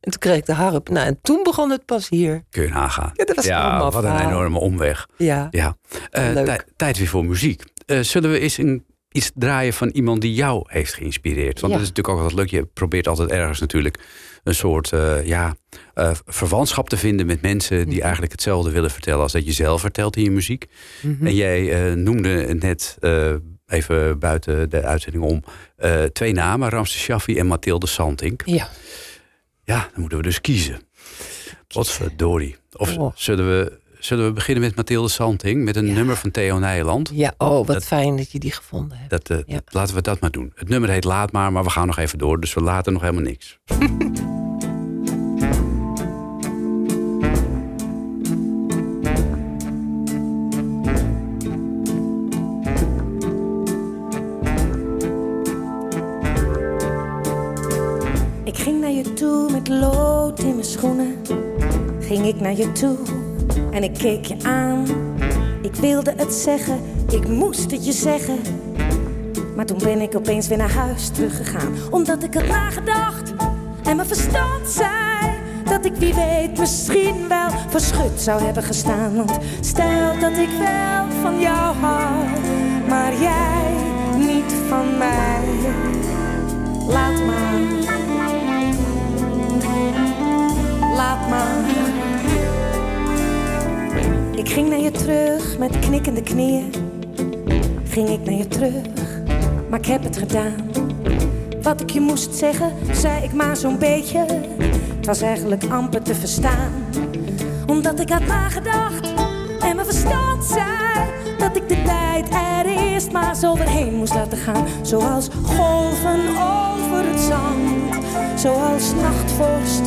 En toen kreeg ik de harp. Nou, en toen begon het pas hier. Kun je nagaan. Ja, dat was ja, wat een enorme omweg. Ja. Ja. Eh, Leuk. tijd weer voor muziek. Eh, zullen we eens een iets draaien van iemand die jou heeft geïnspireerd. Want Ja. dat is natuurlijk ook altijd leuk. Je probeert altijd ergens natuurlijk een soort eh, ja, eh, verwantschap te vinden met mensen die Mhm. eigenlijk hetzelfde willen vertellen als dat je zelf vertelt in je muziek. Mhm. En jij eh, noemde net, even buiten de uitzending om, twee namen, Ramses Shaffi en Mathilde Santink. Ja. Ja, dan moeten we dus kiezen. Wat verdorie. Of Oh. zullen, we, zullen we beginnen met Mathilde Santink, met een Ja. nummer van Theo Nijland? ja, oh, wat Dat- fijn dat je die gevonden hebt. Dat, eh, Ja. Laten we dat maar doen. Het nummer heet Laat maar, maar we gaan nog even door. Dus we laten nog helemaal niks. Ik ging naar je toe met lood in mijn schoenen. Ging ik naar je toe en ik keek je aan. Ik wilde het zeggen, ik moest het je zeggen. Maar toen ben ik opeens weer naar huis teruggegaan. Omdat ik had nagedacht en mijn verstand zei dat ik wie weet misschien wel verschut zou hebben gestaan. Want stel dat ik wel van jou hou, maar jij niet van mij. Laat maar. Laat maar. Ik ging naar je terug met knikkende knieën. Ging ik naar je terug, maar ik heb het gedaan. Wat ik je moest zeggen, zei ik maar zo'n beetje. Het was eigenlijk amper te verstaan. Omdat ik had nagedacht en mijn verstand zei dat ik de tijd er eerst maar zo overheen moest laten gaan. Zoals golven over het zand, zoals nachtvorst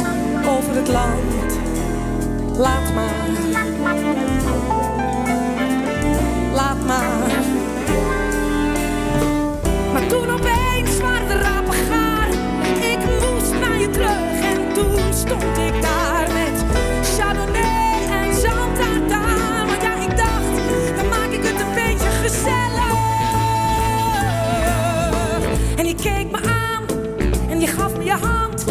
over het land. Laat maar. Toen opeens waren de rapen gaar. Ik moest naar je terug en toen stond ik daar met Chardonnay en Zantartaan. Want ja, ik dacht, dan maak ik het een beetje gezellig. En je keek me aan en je gaf me je hand.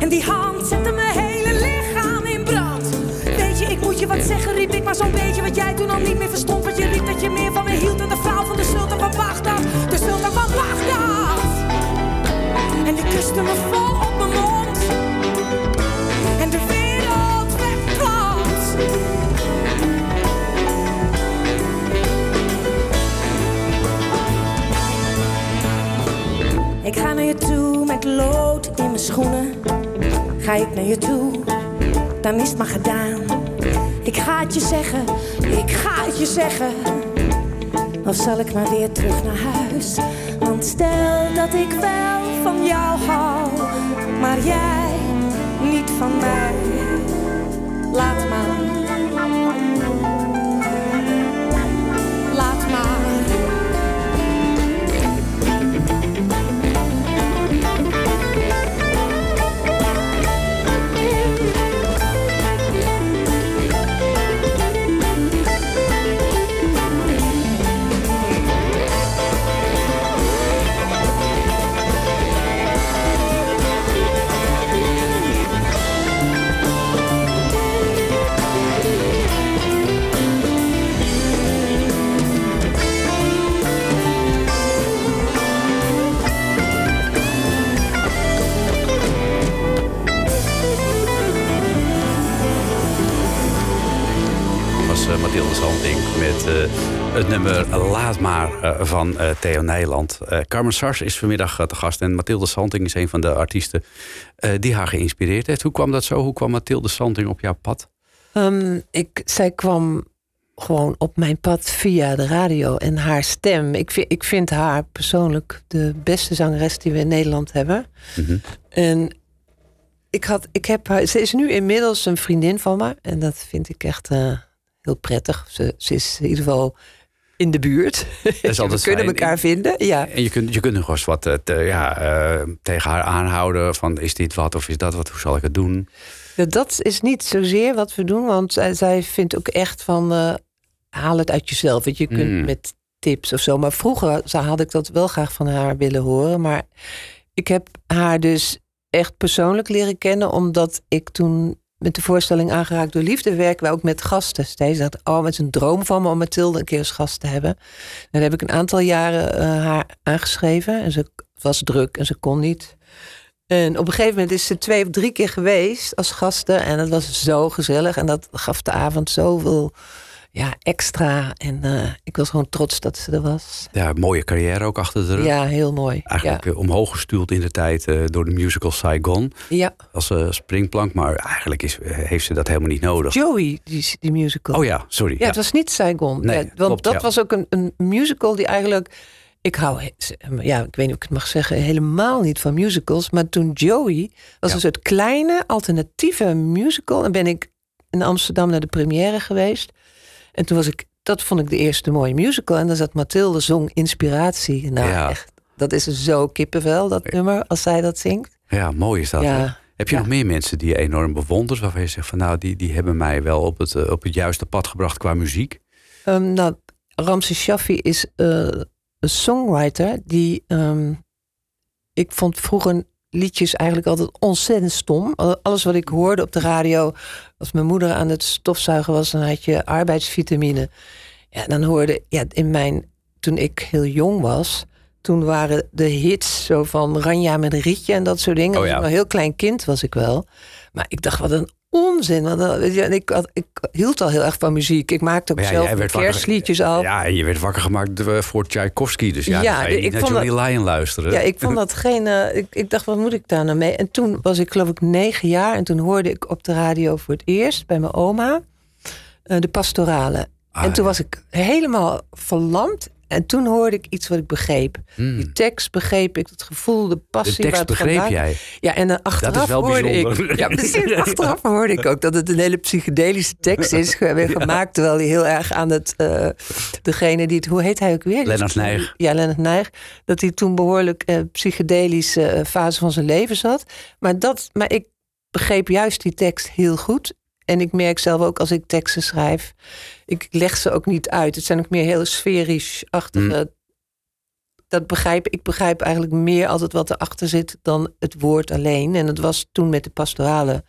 En die hand zette mijn hele lichaam in brand. Weet je, ik moet je wat zeggen, riep ik maar zo'n beetje wat jij toen al niet meer je toe, dan is het maar gedaan. Ik ga het je zeggen, ik ga het je zeggen. Of zal ik maar weer terug naar huis? Want stel dat ik wel van jou hou, maar jij niet van mij. Met eh, het nummer Laat maar eh, van eh, Theo Nijland. Carmen Sars is vanmiddag te gast en Mathilde Santink is een van de artiesten die haar geïnspireerd heeft. Hoe kwam dat zo? Hoe kwam Mathilde Santink op jouw pad? Ehm, ik, zij kwam gewoon op mijn pad via de radio en haar stem. Ik vind, ik vind haar persoonlijk de beste zangeres die we in Nederland hebben. Mhm. En ik, had, ik heb haar, ze is nu inmiddels een vriendin van me. En dat vind ik echt heel prettig. Ze, ze is in ieder geval in de buurt. is we kunnen elkaar vinden. Ja. En je kunt, je kunt nog eens wat eh, te- ja, eh, tegen haar aanhouden van is dit wat of is dat wat, hoe zal ik het doen? Ja, dat is niet zozeer wat we doen, want zij, zij vindt ook echt van eh, haal het uit jezelf. Want je kunt Mm. met tips of zo. Maar vroeger had ik dat wel graag van haar willen horen. Maar ik heb haar dus echt persoonlijk leren kennen, omdat ik toen met de voorstelling Aangeraakt door Liefde werken wij ook met gasten steeds. Dat, oh, het is een droom van me om Mathilde een keer als gast te hebben. Dan heb ik een aantal jaren eh, haar aangeschreven. En ze was druk en ze kon niet. En op een gegeven moment is ze twee of drie keer geweest als gasten. En dat was zo gezellig. En dat gaf de avond zoveel ja, extra. En eh, ik was gewoon trots dat ze er was. Ja, mooie carrière ook achter de rug. Ja, heel mooi. Eigenlijk eh, omhoog gestuurd in de tijd eh, door de musical Saigon. Ja. Als uh, springplank, maar eigenlijk is, heeft ze dat helemaal niet nodig. Joey, die, die musical. Oh ja, sorry. Ja, het was niet Saigon. Nee, Ja, want klopt, dat was ook een, een musical die eigenlijk... Ik hou, ja, ik weet niet of ik het mag zeggen, helemaal niet van musicals. Maar toen Joey was een soort kleine alternatieve musical. En ben ik in Amsterdam naar de première geweest. En toen was ik, dat vond ik de eerste mooie musical. En dan zat Mathilde zong Inspiratie. Nou, Ja. echt, dat is zo kippenvel, dat nummer, als zij dat zingt. Ja, mooi is dat. Ja, Heb je Ja. nog meer mensen die je enorm bewondert, waarvan je zegt van nou, die, die hebben mij wel op het, eh, op het juiste pad gebracht qua muziek? Ehm, nou, Ramses Shaffi is eh, een songwriter die. ehm, ik vond vroeger liedjes eigenlijk altijd ontzettend stom. Al- Alles wat ik hoorde op de radio. Als mijn moeder aan het stofzuigen was, dan had je arbeidsvitamine. Ja, dan hoorde. Ja, in mijn. Toen ik heel jong was. Toen waren de hits zo van Ranja met een rietje en dat soort dingen. Oh ja. Een heel klein kind was ik wel. Maar ik dacht, wat een onzin. Want, en ik, had, ik hield al heel erg van muziek. Ik maakte ook ja, zelf wakker- kerstliedjes al. Ja, en je werd wakker gemaakt eh, voor Tchaikovsky. Dus ja, Ja, ik niet naar vond Lyon luisteren. Ja, ik vond dat geen. eh, ik, ik dacht, wat moet ik daar nou mee? En toen was ik, geloof ik, negen jaar. En toen hoorde ik op de radio voor het eerst bij mijn oma eh, de pastorale. Ah, en toen ja. was ik helemaal verlamd. En toen hoorde ik iets wat ik begreep. Hmm. Die tekst begreep ik, het gevoel, de De passie. waar tekst het begreep vandaan- jij. Ja, en dan achteraf wel hoorde bijzonder. ik. Ja, precies. Achteraf hoorde ik ook dat het een hele psychedelische tekst is ge- gemaakt. Terwijl hij heel erg aan het. eh, degene die het. Hoe heet hij ook weer? Lennart Nijg. Ja, Lennart Nijg. Dat hij toen behoorlijk eh, psychedelische eh, fase van zijn leven zat. Maar, dat, maar ik begreep juist die tekst heel goed. En ik merk zelf ook als ik teksten schrijf. Ik leg ze ook niet uit. Het zijn ook meer hele sferisch-achtige. Dat begrijp ik. begrijp eigenlijk meer altijd wat erachter zit dan het woord alleen. En het was toen met de pastorale.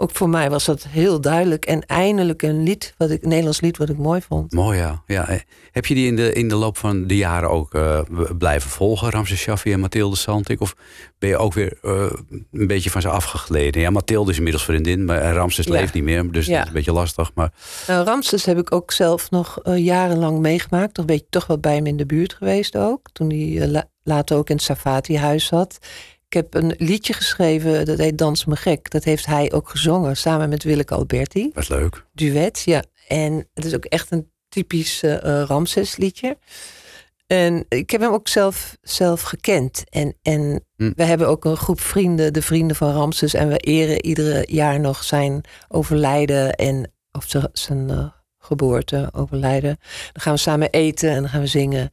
Ook voor mij was dat heel duidelijk. En eindelijk een lied, wat ik, een Nederlands lied wat ik mooi vond. Mooi ja. ja. eh, Heb je die in de, in de loop van de jaren ook eh, blijven volgen, Ramses Shaffi en Mathilde Santik? Of ben je ook weer eh, een beetje van ze afgegleden? Ja, Mathilde is inmiddels vriendin, maar Ramses Ja. leeft niet meer. Dus Ja. dat is een beetje lastig. Maar Nou, Ramses heb ik ook zelf nog jarenlang meegemaakt. Toch, een beetje, toch wel bij hem in de buurt geweest ook. Toen hij la- later ook in het Safati-huis zat. Ik heb een liedje geschreven, dat heet Dans me gek. Dat heeft hij ook gezongen, samen met Willeke Alberti. wat leuk. Duet, ja. En het is ook echt een typisch eh, eh, Ramses-liedje. En ik heb hem ook zelf, zelf gekend. En, en Hm. we hebben ook een groep vrienden, de vrienden van Ramses. En we eren iedere jaar nog zijn overlijden en of zijn, zijn eh, geboorte, overlijden. Dan gaan we samen eten en dan gaan we zingen.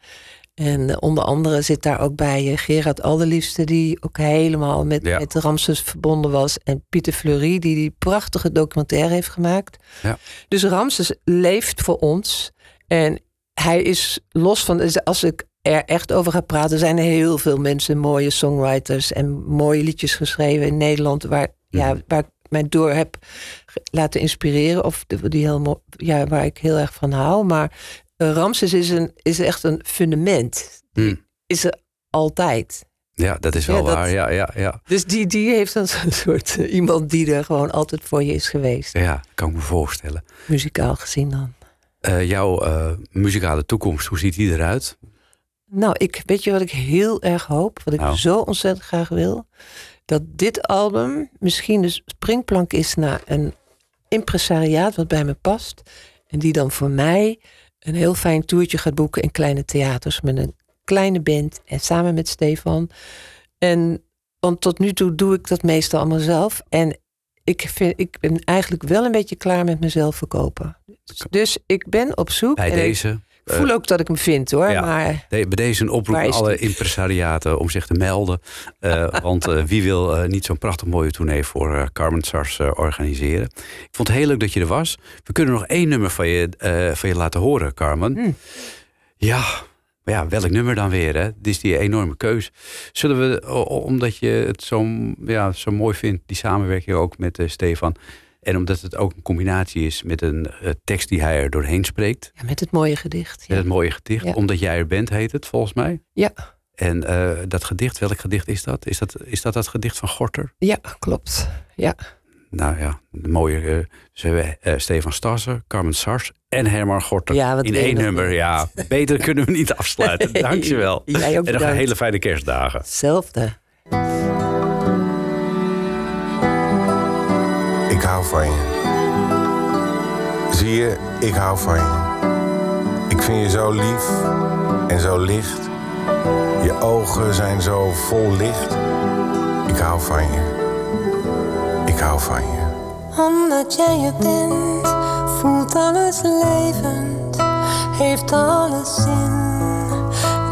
En eh, onder andere zit daar ook bij eh, Gerard Alderliefste, die ook helemaal met, Ja. met Ramses verbonden was. En Pieter Fleury, die die prachtige documentaire heeft gemaakt. Ja. Dus Ramses leeft voor ons. En hij is los van, dus als ik er echt over ga praten, zijn er heel veel mensen, mooie songwriters en mooie liedjes geschreven in Nederland, waar, ja, Mhm. waar ik mij door heb laten inspireren. Of die heel, ja, waar ik heel erg van hou. Maar Ramses is, een, is echt een fundament. Die Hm. is er altijd. Ja, dat is wel Ja, dat- waar. Ja, ja, ja. Dus die, die heeft een soort eh, iemand die er gewoon altijd voor je is geweest. ja, kan ik me voorstellen. Muzikaal gezien dan. Eh, jouw eh, muzikale toekomst, hoe ziet die eruit? Nou, ik, weet je wat ik heel erg hoop? Wat ik Nou. zo ontzettend graag wil? Dat dit album misschien de springplank is naar een impresariaat wat bij me past. En die dan voor mij een heel fijn toertje gaat boeken in kleine theaters. Met een kleine band en samen met Stefan. En, want tot nu toe doe ik dat meestal allemaal zelf. En ik, vind, ik ben eigenlijk wel een beetje klaar met mezelf verkopen. Dus ik ben op zoek. Bij en ik voel ook dat ik me vind hoor. ja. Maar de- bij deze een oproep aan alle impresariaten om zich te melden. Eh, want eh, wie wil eh, niet zo'n prachtig mooie tournee voor eh, Carmen Sars eh, organiseren? Ik vond het heel leuk dat je er was. We kunnen nog één nummer van je, eh, van je laten horen, Carmen. Hmm. Ja, maar ja, welk nummer dan weer? Hè? Dit is die enorme keus. Zullen we, omdat je het zo, ja, zo mooi vindt, die samenwerking ook met eh, Stefan, En omdat het ook een combinatie is met een eh, tekst die hij er doorheen spreekt. Ja, met het mooie gedicht. Met Ja, het mooie gedicht. Ja. Omdat jij er bent, heet het volgens mij. ja, En eh, dat gedicht, welk gedicht is dat? Is dat is dat, dat gedicht van Gorter? ja klopt. Ja. Nou ja, de mooie. eh, dus we hebben Stefan Stasser, Carmen Sars en Herman Gorter Ja, in één nummer. Ja, beter kunnen we niet afsluiten. Dankjewel. Jij ook en nog een hele fijne kerstdagen. Hetzelfde. Hou van je. Zie je, ik hou van je. Ik vind je zo lief en zo licht. Je ogen zijn zo vol licht. Ik hou van je. Ik hou van je. Omdat jij je bent, voelt alles levend, heeft alles zin.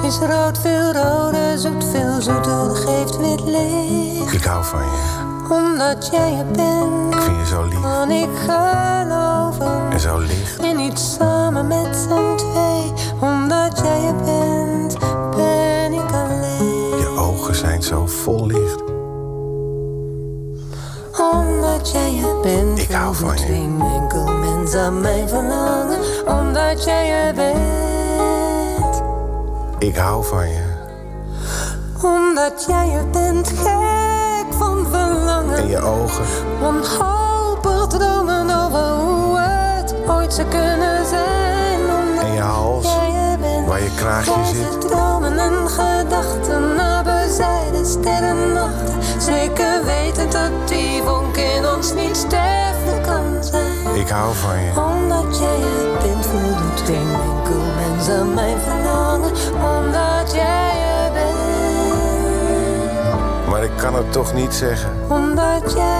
Is rood veel roder, zoet veel zoeter, geeft wit licht. Ik hou van je. Omdat jij je bent, Ik vind je zo lief kan ik geloven. en zo licht. En niet samen met z'n twee, omdat jij je bent, ben ik alleen. Je ogen zijn zo vol licht. Omdat jij je bent, Ik hou van je. Geen enkel mens aan mij verlangen, omdat jij je bent. Ik hou van je. Omdat jij je bent. En je ogen. Wanhopig dromen over hoe het ooit zou kunnen zijn. En je hals. Waar je kraagje zit. dromen en gedachten naar bezijden sterrennachten. Zeker wetend dat die vonk in ons niet sterfelijk kan zijn. Ik hou van je. Omdat jij het bent, voldoet geen enkel mens aan mijn verlangen. Omdat jij Maar ik kan het toch niet zeggen. Omdat jij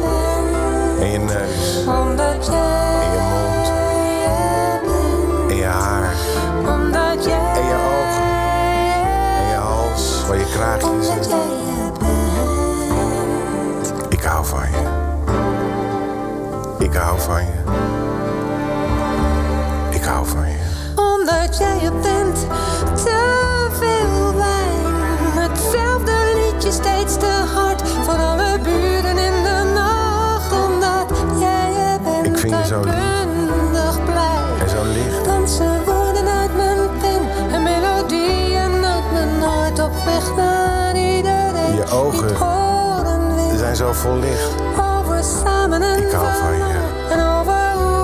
bent. En je neus. Omdat jij En je mond. bent. En je haar. Omdat jij En je ogen. En je hals. Waar je kraagje zit. jij het bent. Ik hou van je. Ik hou van je. Ik hou van je. Omdat jij het bent, Je ogen zijn zo vol licht. Ik hou van je.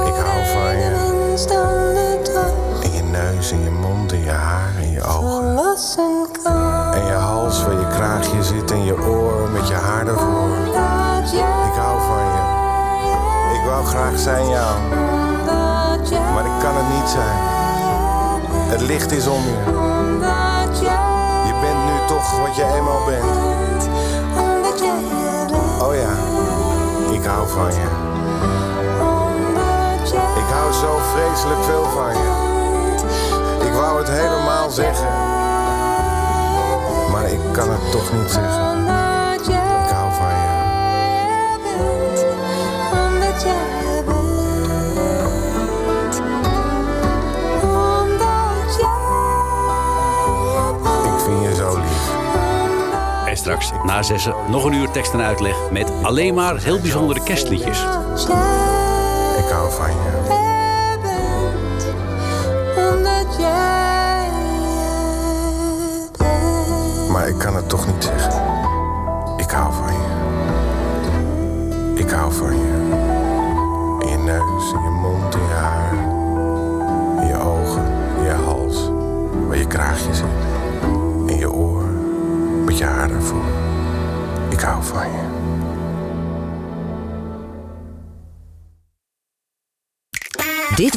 Ik hou van je. En je neus en je mond en je haar en je ogen. En je hals waar je kraagje zit en je oor met je haar ervoor. Ik hou van je. Ik wou graag zijn jou. Maar ik kan het niet zijn. Het licht is om je. Je bent nu toch wat je eenmaal bent. Oh ja. Ik hou van je. Ik hou zo vreselijk veel van je. Ik wou het helemaal zeggen. Maar ik kan het toch niet zeggen. Straks na zessen nog een uur tekst en uitleg met alleen maar heel bijzondere kerstliedjes.